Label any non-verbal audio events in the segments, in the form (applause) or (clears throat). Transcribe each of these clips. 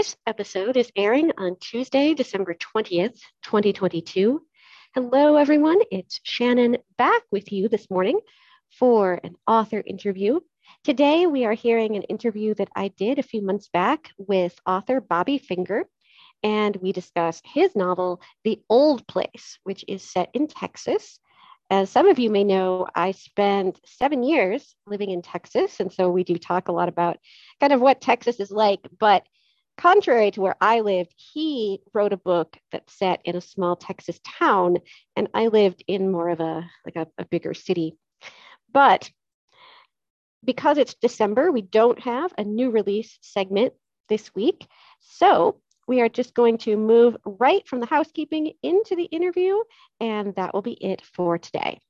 This episode is airing on Tuesday, December 20th, 2022. Hello, everyone. It's Shannon back with you this morning for an author interview. Today, we are hearing an interview that I did a few months back with author Bobby Finger, and we discuss his novel, The Old Place, which is set in Texas. As some of you may know, I spent seven years living in Texas, and so we do talk a lot about kind of what Texas is like, but contrary to where I lived, he wrote a book that's set in a small Texas town, and I lived in more of a like a, a bigger city. But because it's December, we don't have a new release segment this week. So we are just going to move right from the housekeeping into the interview, and that will be it for today.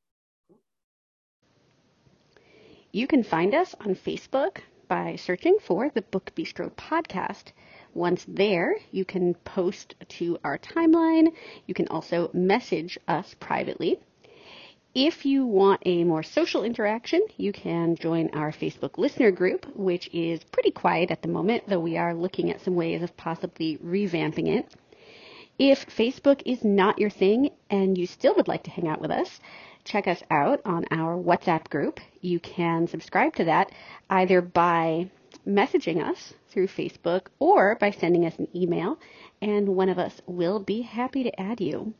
You can find us on Facebook by searching for the Book Bistro podcast. Once there, you can post to our timeline. You can also message us privately. If you want a more social interaction, you can join our Facebook listener group, which is pretty quiet at the moment, though we are looking at some ways of possibly revamping it. If Facebook is not your thing and you still would like to hang out with us, check us out on our WhatsApp group. You can subscribe to that either by messaging us through Facebook or by sending us an email, and one of us will be happy to add you.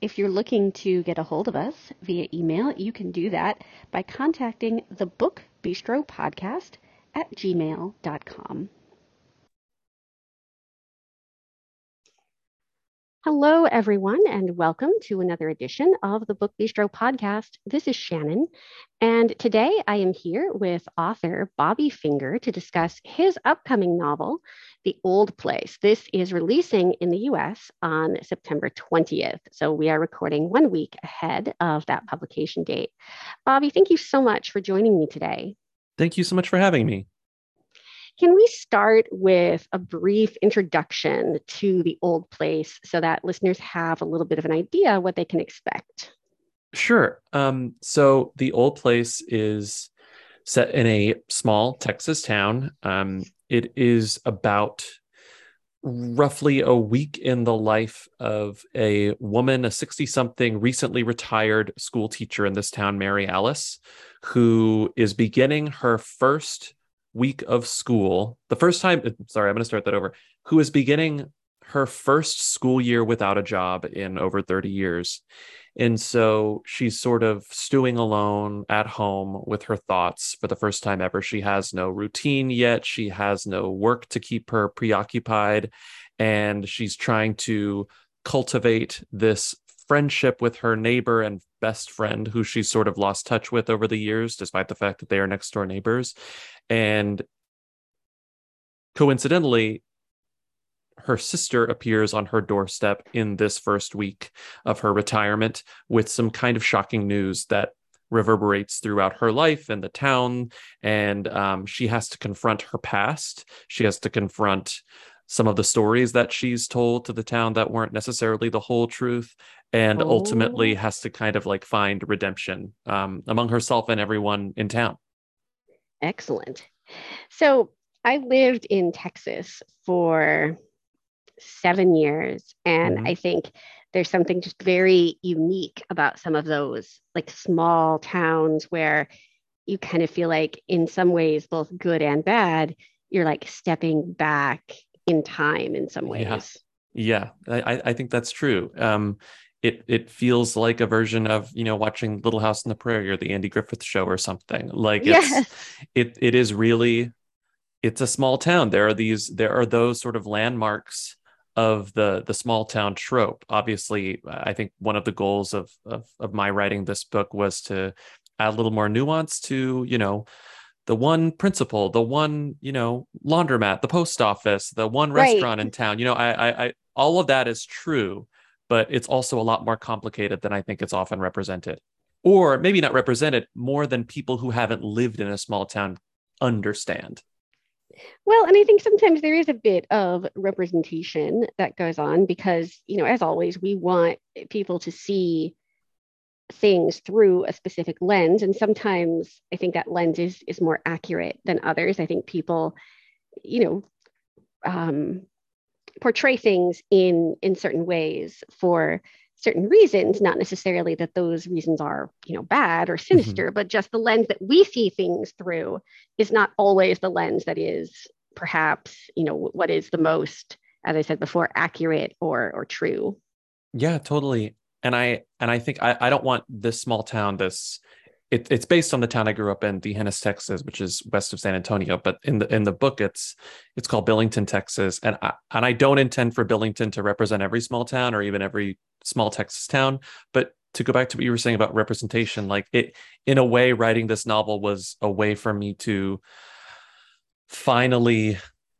If you're looking to get a hold of us via email, you can do that by contacting the Book Bistro Podcast at gmail.com. Hello, everyone, and welcome to another edition of the Book Bistro podcast. This is Shannon, and today I am here with author Bobby Finger to discuss his upcoming novel, The Old Place. This is releasing in the US on September 20th, so we are recording one week ahead of that publication date. Bobby, thank you so much for joining me today. Thank you so much for having me. Can we start with a brief introduction to the old place so that listeners have a little bit of an idea what they can expect? Sure. Um, so the old place is set in a small Texas town. Um, it is about roughly a week in the life of a woman, a 60 something, recently retired school teacher in this town, Mary Alice, who is beginning her first week of school, the first time, uh, sorry, I'm going to start that over, who is beginning her first school year without a job in over 30 years. And so she's sort of stewing alone at home with her thoughts for the first time ever. She has no routine yet. She has no work to keep her preoccupied. And she's trying to cultivate this friendship with her neighbor and best friend who she's sort of lost touch with over the years despite the fact that they are next door neighbors. And coincidentally her sister appears on her doorstep in this first week of her retirement with some kind of shocking news that reverberates throughout her life and the town. And um, she has to confront her past. She has to confront some of the stories that she's told to the town that weren't necessarily the whole truth and oh. ultimately has to kind of like find redemption um, among herself and everyone in town excellent so i lived in texas for seven years and mm-hmm. i think there's something just very unique about some of those like small towns where you kind of feel like in some ways both good and bad you're like stepping back in time in some ways. Yeah, yeah I, I think that's true. Um, it it feels like a version of you know watching Little House on the Prairie or the Andy Griffith Show or something. Like it's yes. it it is really it's a small town. There are these there are those sort of landmarks of the the small town trope. Obviously, I think one of the goals of of, of my writing this book was to add a little more nuance to you know the one principal, the one, you know, laundromat, the post office, the one restaurant right. in town. You know, I, I, I, all of that is true, but it's also a lot more complicated than I think it's often represented. Or maybe not represented more than people who haven't lived in a small town understand. Well, and I think sometimes there is a bit of representation that goes on because, you know, as always, we want people to see things through a specific lens. And sometimes I think that lens is, is more accurate than others. I think people, you know, um, portray things in in certain ways for certain reasons not necessarily that those reasons are you know bad or mm-hmm. sinister mm-hmm. but just the lens that we see things through is not always the lens that is perhaps you know what is the most as i said before accurate or or true yeah totally and i and i think i, I don't want this small town this it, it's based on the town I grew up in, D'Hanis, Texas, which is west of San Antonio. But in the in the book, it's it's called Billington, Texas, and I, and I don't intend for Billington to represent every small town or even every small Texas town. But to go back to what you were saying about representation, like it, in a way, writing this novel was a way for me to finally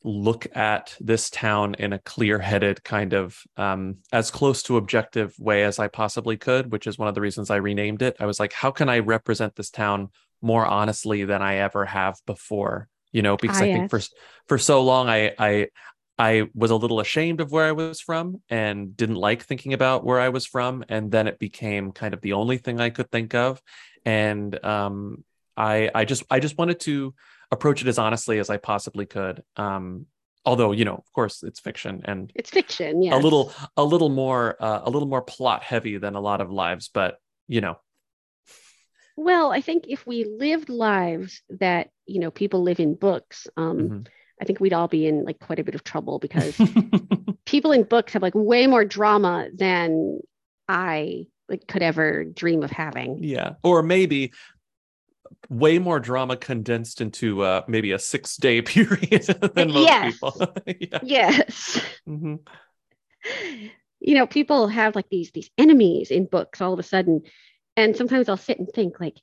look at this town in a clear-headed kind of um, as close to objective way as I possibly could, which is one of the reasons I renamed it. I was like, how can I represent this town more honestly than I ever have before? You know, because ah, I yes. think for for so long I I I was a little ashamed of where I was from and didn't like thinking about where I was from, and then it became kind of the only thing I could think of, and um, I I just I just wanted to approach it as honestly as I possibly could. Um, although you know, of course, it's fiction and it's fiction. Yeah, a little a little more uh, a little more plot heavy than a lot of lives, but you know. Well, I think if we lived lives that you know people live in books, um, mm-hmm. I think we'd all be in like quite a bit of trouble because (laughs) people in books have like way more drama than I like could ever dream of having. Yeah. Or maybe way more drama condensed into uh, maybe a six day (laughs) period than most yes. people. (laughs) yeah. Yes. Mm-hmm. You know, people have like these these enemies in books all of a sudden, and sometimes I'll sit and think like,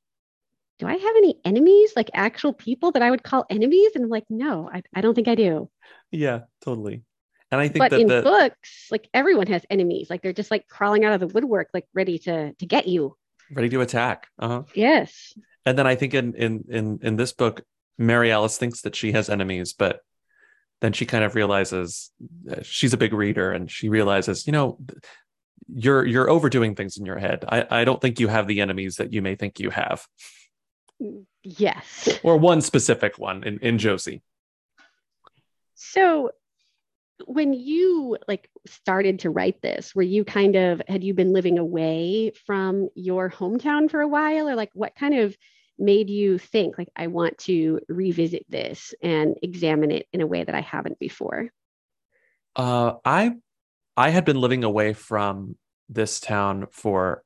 do I have any enemies, like actual people that I would call enemies? And I'm like, no, I, I don't think I do. Yeah, totally. And I think but that in the... books, like everyone has enemies. Like they're just like crawling out of the woodwork, like ready to to get you. Ready to attack. Uh-huh. Yes and then I think in in in in this book, Mary Alice thinks that she has enemies, but then she kind of realizes she's a big reader, and she realizes, you know, you're you're overdoing things in your head. I I don't think you have the enemies that you may think you have. Yes. Or one specific one in in Josie. So when you like started to write this were you kind of had you been living away from your hometown for a while or like what kind of made you think like I want to revisit this and examine it in a way that I haven't before? Uh, I I had been living away from this town for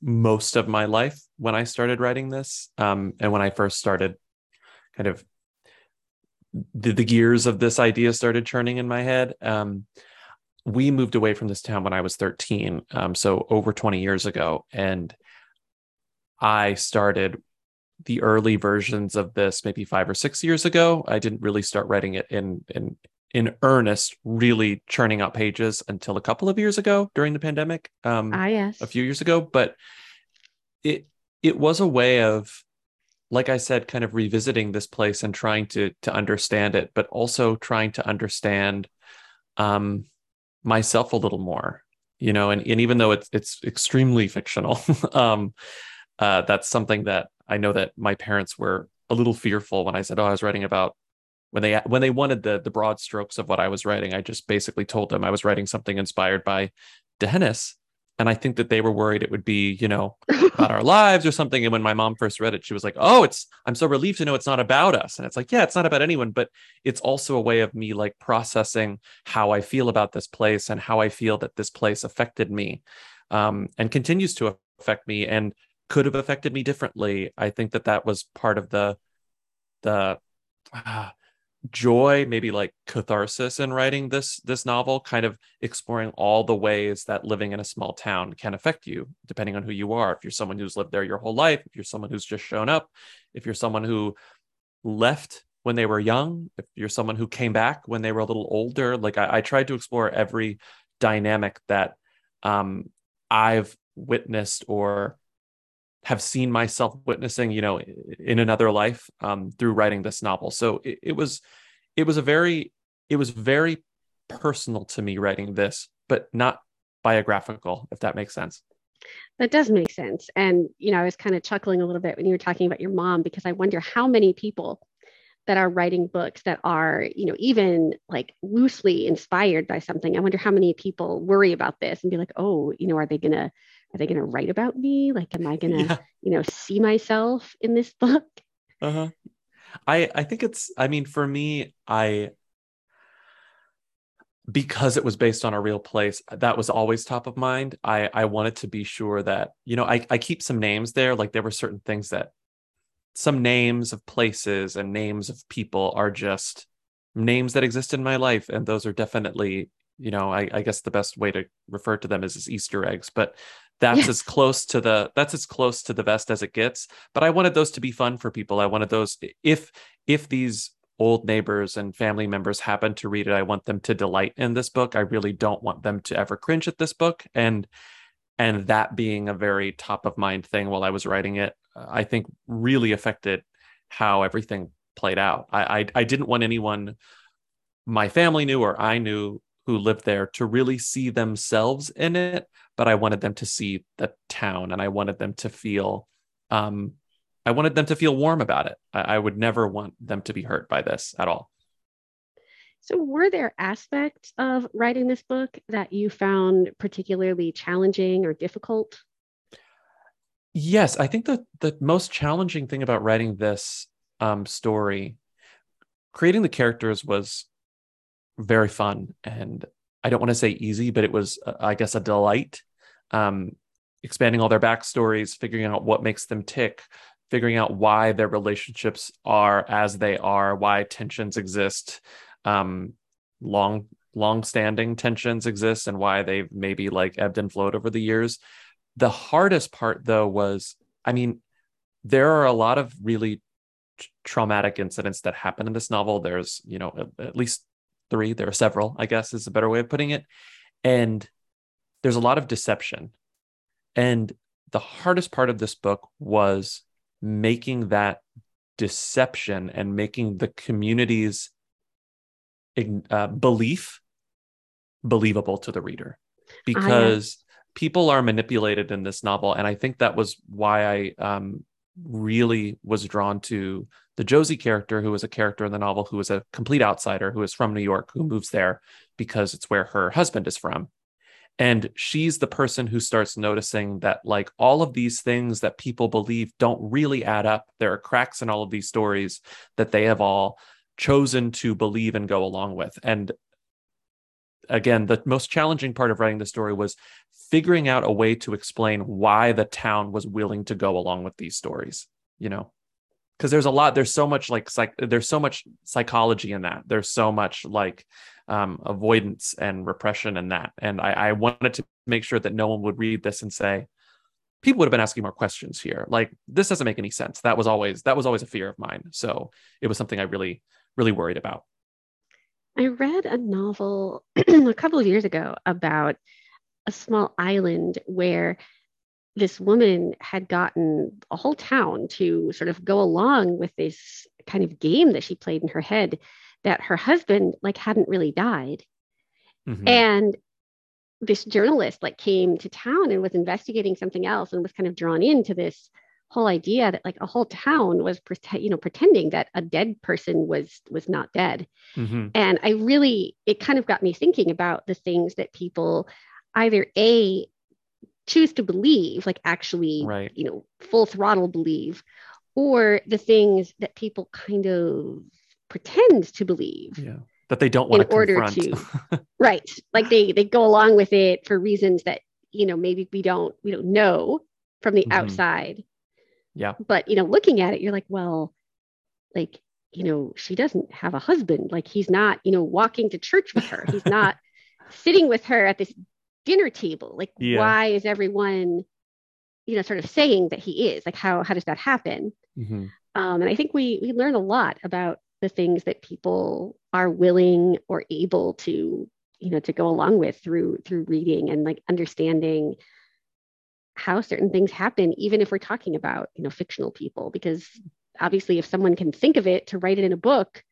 most of my life when I started writing this, um, and when I first started, kind of the, the gears of this idea started churning in my head. Um, we moved away from this town when I was 13, um, so over 20 years ago, and I started the early versions of this maybe five or six years ago. I didn't really start writing it in in in earnest, really churning out pages until a couple of years ago during the pandemic. Um, ah, yes, a few years ago. But it it was a way of, like I said, kind of revisiting this place and trying to to understand it, but also trying to understand um, myself a little more. You know, and, and even though it's it's extremely fictional, (laughs) um, uh, that's something that I know that my parents were a little fearful when I said, "Oh, I was writing about." When they when they wanted the the broad strokes of what I was writing, I just basically told them I was writing something inspired by D'Hanis, and I think that they were worried it would be, you know, about our (laughs) lives or something. And when my mom first read it, she was like, "Oh, it's I'm so relieved to know it's not about us." And it's like, yeah, it's not about anyone, but it's also a way of me like processing how I feel about this place and how I feel that this place affected me, um, and continues to affect me. And could have affected me differently. I think that that was part of the the uh, joy, maybe like catharsis in writing this this novel, kind of exploring all the ways that living in a small town can affect you, depending on who you are. If you're someone who's lived there your whole life, if you're someone who's just shown up, if you're someone who left when they were young, if you're someone who came back when they were a little older, like I, I tried to explore every dynamic that um, I've witnessed or have seen myself witnessing, you know, in another life um, through writing this novel. So it, it was, it was a very, it was very personal to me writing this, but not biographical, if that makes sense. That does make sense. And, you know, I was kind of chuckling a little bit when you were talking about your mom, because I wonder how many people that are writing books that are, you know, even like loosely inspired by something. I wonder how many people worry about this and be like, oh, you know, are they going to, are they going to write about me? Like, am I going (laughs) to, yeah. you know, see myself in this book? (laughs) Uh huh. I, I think it's, I mean, for me, I, because it was based on a real place that was always top of mind i i wanted to be sure that you know i i keep some names there like there were certain things that some names of places and names of people are just names that exist in my life and those are definitely you know i, I guess the best way to refer to them is as easter eggs but (laughs) that's yes. as close to the that's as close to the best as it gets but i wanted those to be fun for people i wanted those if if these old neighbors and family members happen to read it, I want them to delight in this book. I really don't want them to ever cringe at this book. And and that being a very top of mind thing while I was writing it, uh, I think really affected how everything played out. I, I, I didn't want anyone my family knew or I knew who lived there to really see themselves in it, but I wanted them to see the town and I wanted them to feel um, I wanted them to feel warm about it. I, I would never want them to be hurt by this at all. So, were there aspects of writing this book that you found particularly challenging or difficult? Yes, I think that the most challenging thing about writing this um, story, creating the characters was very fun. And I don't want to say easy, but it was, uh, I guess, a delight. Um, expanding all their backstories, figuring out what makes them tick, figuring out why their relationships are as they are, why tensions exist, um, long long standing tensions exist, and why they've maybe like ebbed and flowed over the years. The hardest part, though, was I mean, there are a lot of really traumatic incidents that happen in this novel. There's, you know, at least three. There are several, I guess, is a better way of putting it. And there's a lot of deception. And the hardest part of this book was making that deception and making the community's uh, belief believable to the reader because uh, people are manipulated in this novel and i think that was why i um, really was drawn to the josie character who was a character in the novel who was a complete outsider who is from new york who moves there because it's where her husband is from and she's the person who starts noticing that, like, all of these things that people believe don't really add up. There are cracks in all of these stories that they have all chosen to believe and go along with. And again, the most challenging part of writing the story was figuring out a way to explain why the town was willing to go along with these stories, you know? Because there's a lot, there's so much like psych, there's so much psychology in that. There's so much like um, avoidance and repression and that. And I, I wanted to make sure that no one would read this and say, people would have been asking more questions here. Like this doesn't make any sense. That was always that was always a fear of mine. So it was something I really really worried about. I read a novel (clears throat) a couple of years ago about a small island where this woman had gotten a whole town to sort of go along with this kind of game that she played in her head that her husband like hadn't really died mm-hmm. and this journalist like came to town and was investigating something else and was kind of drawn into this whole idea that like a whole town was you know pretending that a dead person was was not dead mm-hmm. and i really it kind of got me thinking about the things that people either a choose to believe like actually right. you know full throttle believe or the things that people kind of pretend to believe. Yeah. That they don't want in to order confront. to (laughs) right. Like they they go along with it for reasons that, you know, maybe we don't we don't know from the mm-hmm. outside. Yeah. But you know, looking at it, you're like, well, like, you know, she doesn't have a husband. Like he's not, you know, walking to church with her. He's not (laughs) sitting with her at this dinner table. Like, yeah. why is everyone, you know, sort of saying that he is? Like, how how does that happen? Mm-hmm. Um, and I think we we learn a lot about the things that people are willing or able to you know to go along with through through reading and like understanding how certain things happen even if we're talking about you know fictional people because obviously if someone can think of it to write it in a book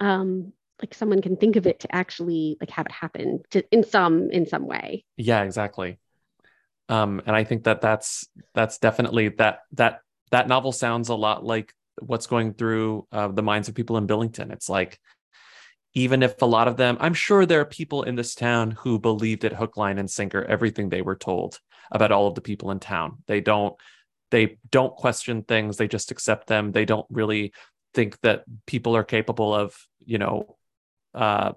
um like someone can think of it to actually like have it happen to in some in some way. Yeah exactly. Um and i think that that's that's definitely that that that novel sounds a lot like what's going through uh, the minds of people in billington. It's like even if a lot of them i'm sure there are people in this town who believed it hook line and sinker everything they were told about all of the people in town. They don't they don't question things. They just accept them. They don't really think that people are capable of you know uh,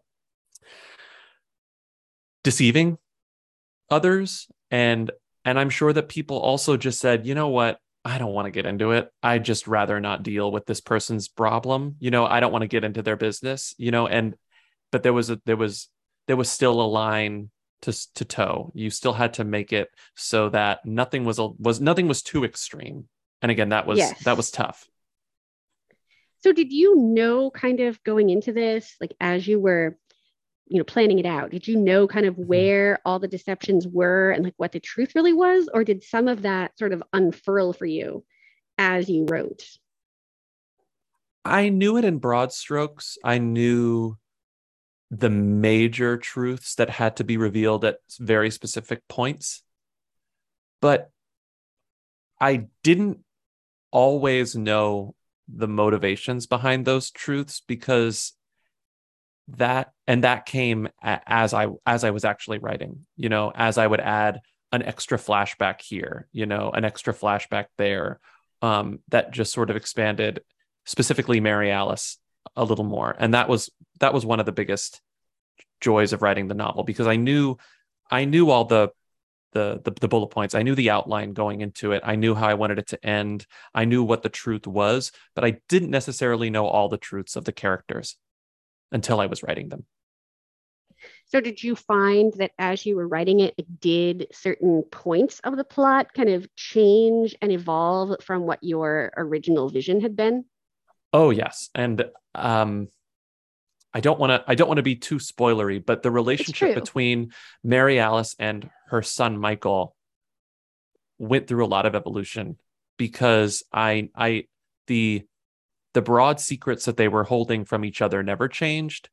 deceiving others. And and i'm sure that people also just said you know what? I don't want to get into it. I just rather not deal with this person's problem. You know i don't want to get into their business. You know and but there was a there was there was still a line to to toe you still had to make it so that nothing was a, was nothing was too extreme and again that was yes. that was tough so did you know kind of going into this, like as you were, you know, planning it out, did you know kind of mm-hmm. where all the deceptions were and like what the truth really was? Or did some of that sort of unfurl for you as you wrote? I knew it in broad strokes. I knew the major truths that had to be revealed at very specific points. But I didn't always know the motivations behind those truths because that and that came as i as i was actually writing you know as i would add an extra flashback here you know an extra flashback there um that just sort of expanded specifically mary alice a little more and that was that was one of the biggest joys of writing the novel because i knew i knew all the the, the, the bullet points. I knew the outline going into it. I knew how I wanted it to end. I knew what the truth was, but I didn't necessarily know all the truths of the characters until I was writing them. So, did you find that as you were writing it, it did certain points of the plot kind of change and evolve from what your original vision had been? Oh yes, and um, I don't want to I don't want to be too spoilery, but the relationship between Mary Alice and her son Michael went through a lot of evolution because I I the the broad secrets that they were holding from each other never changed,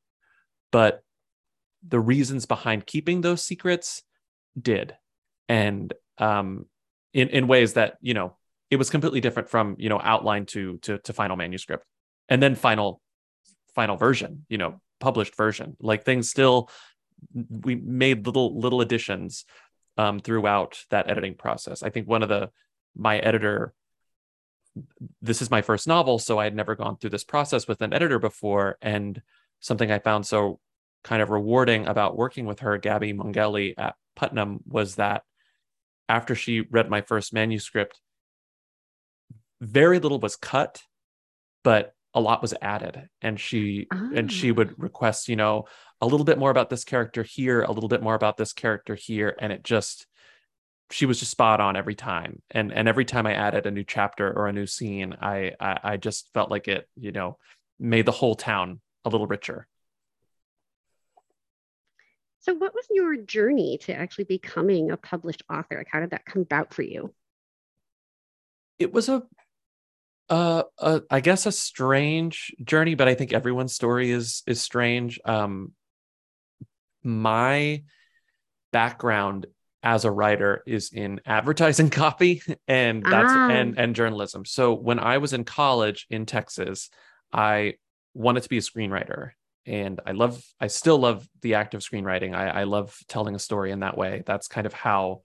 but the reasons behind keeping those secrets did. And um in in ways that, you know, it was completely different from, you know, outline to to to final manuscript. And then final final version, you know, published version. Like things still we made little little additions um, throughout that editing process. I think one of the my editor this is my first novel so I had never gone through this process with an editor before and something I found so kind of rewarding about working with her Gabby Mongelli at Putnam was that after she read my first manuscript very little was cut but a lot was added and she and she would ah. request you know a little bit more about this character here a little bit more about this character here and it just she was just spot on every time. And and every time i added a new chapter or a new scene i i, I just felt like it you know made the whole town a little richer. So what was your journey to actually becoming a published author? Like how did that come about for you? It was a uh, uh, I guess a strange journey, but I think everyone's story is is strange. Um, my background as a writer is in advertising (laughs) copy and that's ah. and and journalism. So when I was in college in Texas, I wanted to be a screenwriter and I love I still love the act of screenwriting. I, I love telling a story in that way. That's kind of how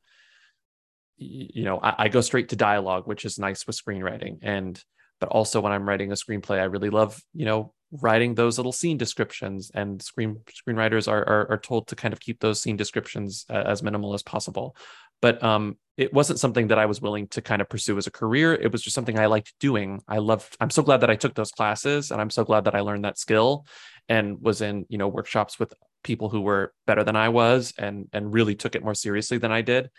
you know I, I go straight to dialogue, which is nice with screenwriting. And but also when I'm writing a screenplay, I really love, you know, writing those little scene descriptions and screen screenwriters are, are, are told to kind of keep those scene descriptions uh, as minimal as possible. But um, it wasn't something that I was willing to kind of pursue as a career. It was just something I liked doing. I loved, I'm so glad that I took those classes and I'm so glad that I learned that skill and was in, you know, workshops with people who were better than I was and and really took it more seriously than I did.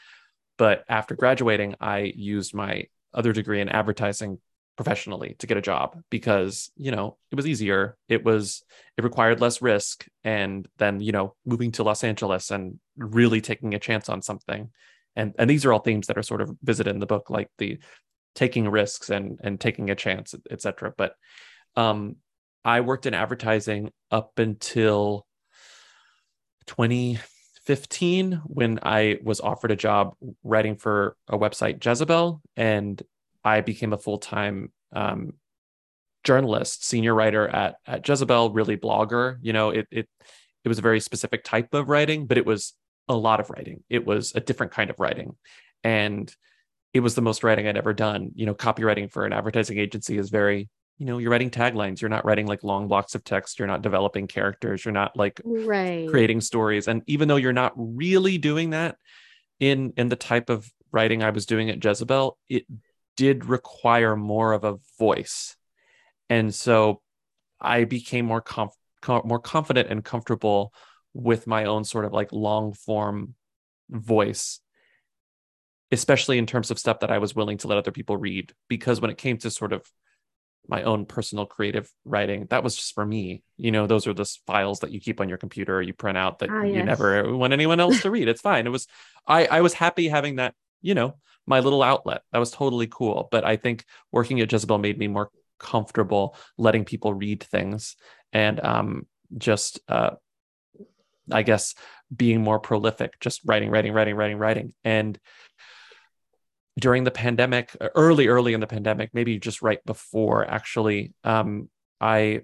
But after graduating, I used my other degree in advertising professionally to get a job because you know it was easier. It was it required less risk and then you know moving to los angeles and really taking a chance on something. And and these are all themes that are sort of visited in the book like the taking risks and and taking a chance etc but um i worked in advertising up until 2015 when i was offered a job writing for a website jezebel and I became a full time um, journalist, senior writer at at Jezebel, really blogger. You know, it it it was a very specific type of writing, but it was a lot of writing. It was a different kind of writing, and it was the most writing I'd ever done. You know, copywriting for an advertising agency is very you know you're writing taglines you're not writing like long blocks of text you're not developing characters you're not like right. creating stories and even though you're not really doing that in in the type of writing i was doing at jezebel it did require more of a voice. And so I became more conf- more confident and comfortable with my own sort of like long form voice especially in terms of stuff that I was willing to let other people read because when it came to sort of my own personal creative writing that was just for me you know those are the files that you keep on your computer you print out that ah, you never want anyone else to read it's fine it was i i was happy having that you know my little outlet. That was totally cool. But I think working at Jezebel made me more comfortable letting people read things and um, just, uh, I guess, being more prolific, just writing, writing, writing, writing, writing. And during the pandemic, early, early in the pandemic, maybe just right before, actually, um, I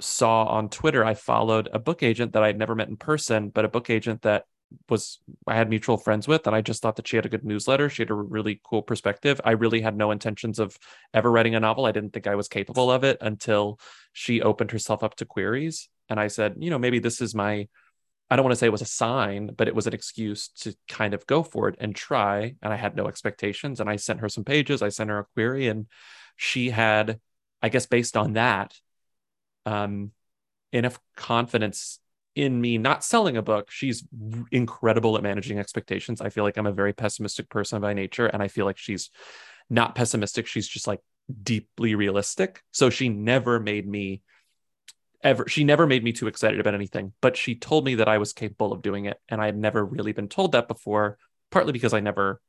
saw on Twitter, I followed a book agent that I'd never met in person, but a book agent that was I had mutual friends with, and I just thought that she had a good newsletter. She had a really cool perspective. I really had no intentions of ever writing a novel. I didn't think I was capable of it until she opened herself up to queries. And I said, you know, maybe this is my I don't want to say it was a sign, but it was an excuse to kind of go for it and try. And I had no expectations. And I sent her some pages, I sent her a query, and she had, I guess, based on that, um, enough confidence in me not selling a book, she's incredible at managing expectations. I feel like I'm a very pessimistic person by nature, and I feel like she's not pessimistic. She's just like deeply realistic. So she never made me ever, she never made me too excited about anything, but she told me that I was capable of doing it. And I had never really been told that before, partly because I never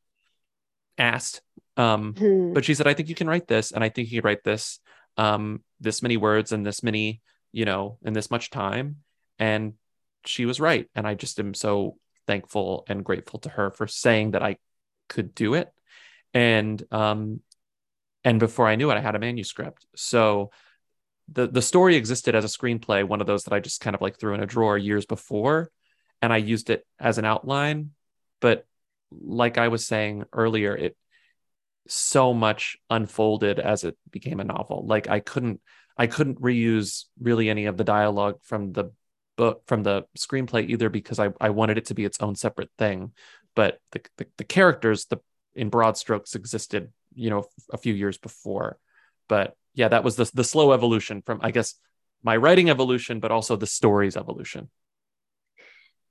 asked. Um, hmm. But she said, I think you can write this, and I think you can write this, um, this many words and this many, you know, in this much time and she was right and i just am so thankful and grateful to her for saying that i could do it and um and before i knew it i had a manuscript so the the story existed as a screenplay one of those that i just kind of like threw in a drawer years before and i used it as an outline. But like i was saying earlier it so much unfolded as it became a novel. Like i couldn't i couldn't reuse really any of the dialogue from the book from the screenplay either because I, I wanted it to be its own separate thing. But the, the, the characters the in broad strokes existed you know a few years before. But yeah that was the, the slow evolution from i guess my writing evolution but also the story's evolution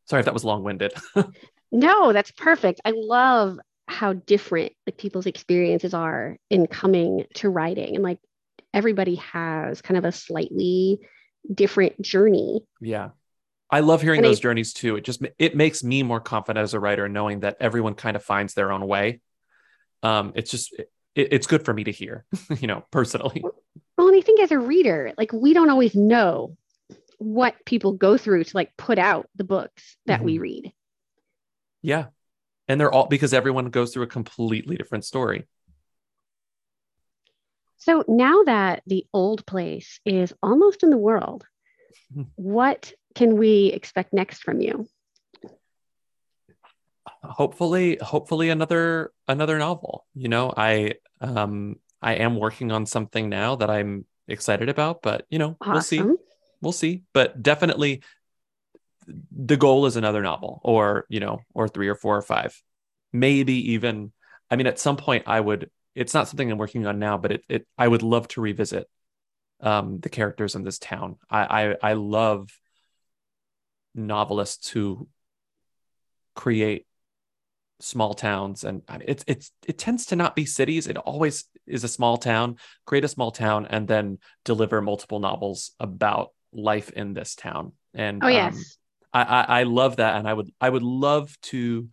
sorry if that was long-winded (laughs) no that's perfect i love how different like people's experiences are in coming to writing and like everybody has kind of a slightly different journey. Yeah. I love hearing and those I, journeys too. It just it makes me more confident as a writer knowing that everyone kind of finds their own way. Um, it's just it, it's good for me to hear, (laughs) you know, personally. Well, and I think as a reader, like we don't always know what people go through to like put out the books that mm-hmm. we read. Yeah. And they're all because everyone goes through a completely different story. So now that the old place is almost in the world, (laughs) what can we expect next from you? Hopefully, hopefully another another novel. You know, I um I am working on something now that I'm excited about, but you know, awesome. we'll see. We'll see. But definitely the goal is another novel or, you know, or three or four or five. Maybe even I mean at some point I would it's not something I'm working on now, but it, it I would love to revisit um, the characters in this town. I, I I love novelists who create small towns and it's it's it tends to not be cities. It always is a small town create a small town and then deliver multiple novels about life in this town. And oh yes. Um, I, I i love that and i would i would love to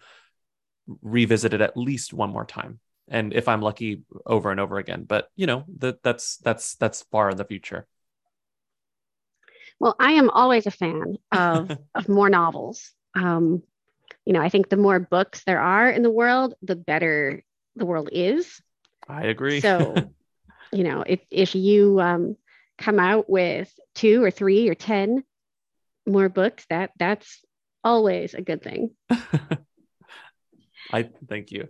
revisit it at least one more time and if i'm lucky over and over again. But you know that that's that's that's far in the future. Well i am always a fan of (laughs) of more novels. Um you know, I think the more books there are in the world, the better the world is. I agree. So, (laughs) you know, if if you um, come out with two or three or ten more books, that that's always a good thing. (laughs) I thank you.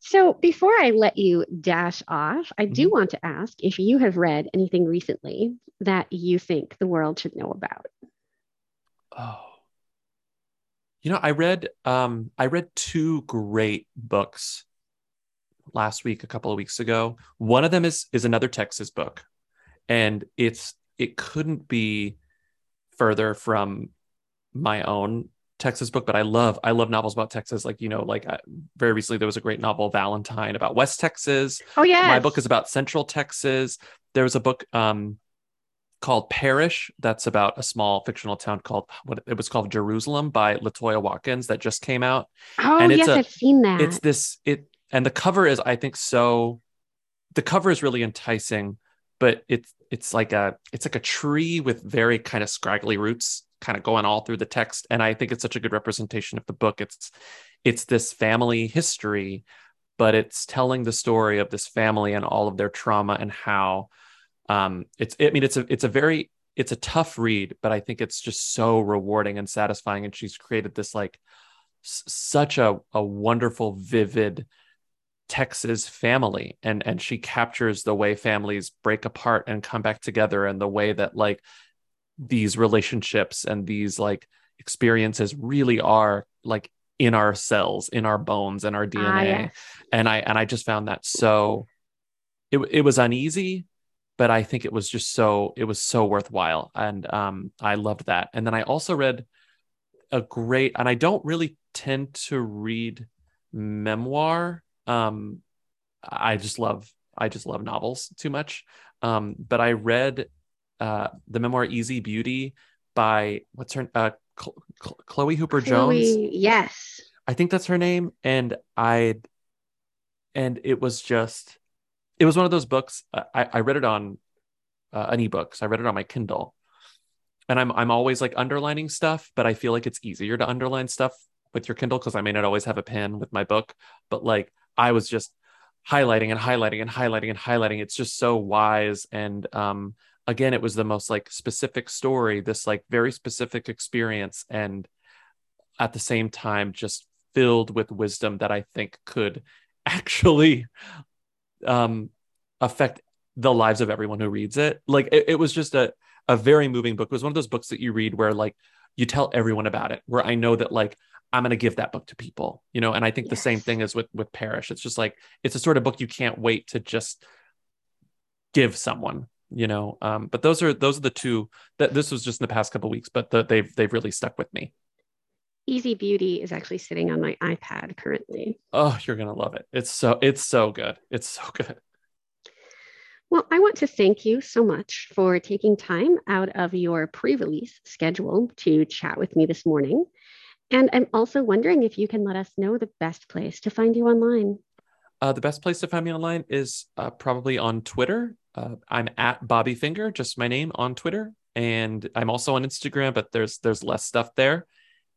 So, before I let you dash off, I do mm-hmm. want to ask if you have read anything recently that you think the world should know about. Oh, you know, I read um I read two great books last week, a couple of weeks ago. One of them is is another Texas book. And it's it couldn't be further from my own Texas book, but I love I love novels about Texas. Like you know, like I, very recently there was a great novel Valentine about West Texas. Oh yeah, my book is about Central Texas. There was a book um, called Perish. That's about a small fictional town called what it was called Jerusalem by Latoya Watkins that just came out. Oh and yes, i I've seen that. It's this it and the cover is I think so. The cover is really enticing, but it's it's like a it's like a tree with very kind of scraggly roots kind of going all through the text and i think it's such a good representation of the book it's it's this family history but it's telling the story of this family and all of their trauma and how um, it's I mean it's a it's a very it's a tough read, but I think it's just so rewarding and satisfying. And she's created this like s- such a a wonderful, vivid Texas family, and and she captures the way families break apart and come back together, and the way that like these relationships and these like experiences really are like in our cells, in our bones, and our DNA. Ah. And I and I just found that so it it was uneasy, but I think it was just so it was so worthwhile, and um, I loved that. And then I also read a great, and I don't really tend to read memoir. Um, I just love I just love novels too much. Um, but I read uh, the memoir Easy Beauty by what's her uh, Chloe Cooper Jones. Yes, I think that's her name, and I and it was just it was one of those books. Uh, I, I read it on uh, an ebook, so I read it on my Kindle, and I'm I'm always like underlining stuff, but I feel like it's easier to underline stuff with your Kindle because I may not always have a pen with my book, but like I was just highlighting and highlighting and highlighting and highlighting. It's just so wise and um again it was the most like specific story this like very specific experience and at the same time just filled with wisdom that i think could (laughs) actually um, affect the lives of everyone who reads it. Like it, it was just a a very moving book. It was one of those books that you read where like you tell everyone about it. Where I know that like I'm going to give that book to people, you know. And I think yes. the same thing is with with Perish. It's just like it's a sort of book you can't wait to just give someone, you know. Um, but those are those are the two that this was just in the past couple weeks, but the, they've they've really stuck with me. Easy Beauty is actually sitting on my iPad currently. Oh, you're gonna love it. It's so it's so good. It's so (laughs) good. Well, I want to thank you so much for taking time out of your pre-release schedule to chat with me this morning. And I'm also wondering if you can let us know the best place to find you online. Uh, the best place to find me online is uh, probably on Twitter. Uh, I'm at Bobby Finger, just my name on Twitter, and I'm also on Instagram, but there's there's less stuff there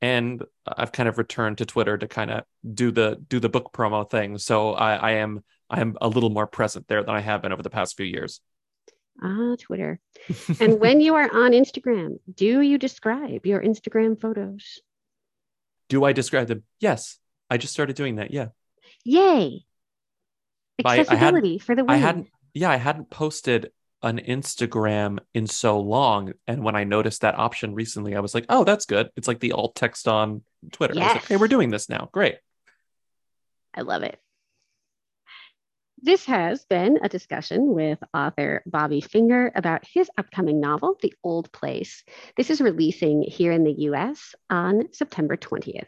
and I've kind of returned to Twitter to kind of do the do the book promo thing. So I, I am I am a little more present there than I have been over the past few years. Ah, Twitter. (laughs) and when you are on Instagram, do you describe your Instagram photos? Do I describe them? Yes. I just started doing that. Yeah. Yay. Accessibility for the win. I hadn't yeah, I hadn't posted an Instagram in so long. And when I noticed that option recently, I was like, oh, that's good. It's like the alt text on Twitter. Yes. Like, hey, we're doing this now. Great. I love it. This has been a discussion with author Bobby Finger about his upcoming novel, The Old Place. This is releasing here in the US on September 20th.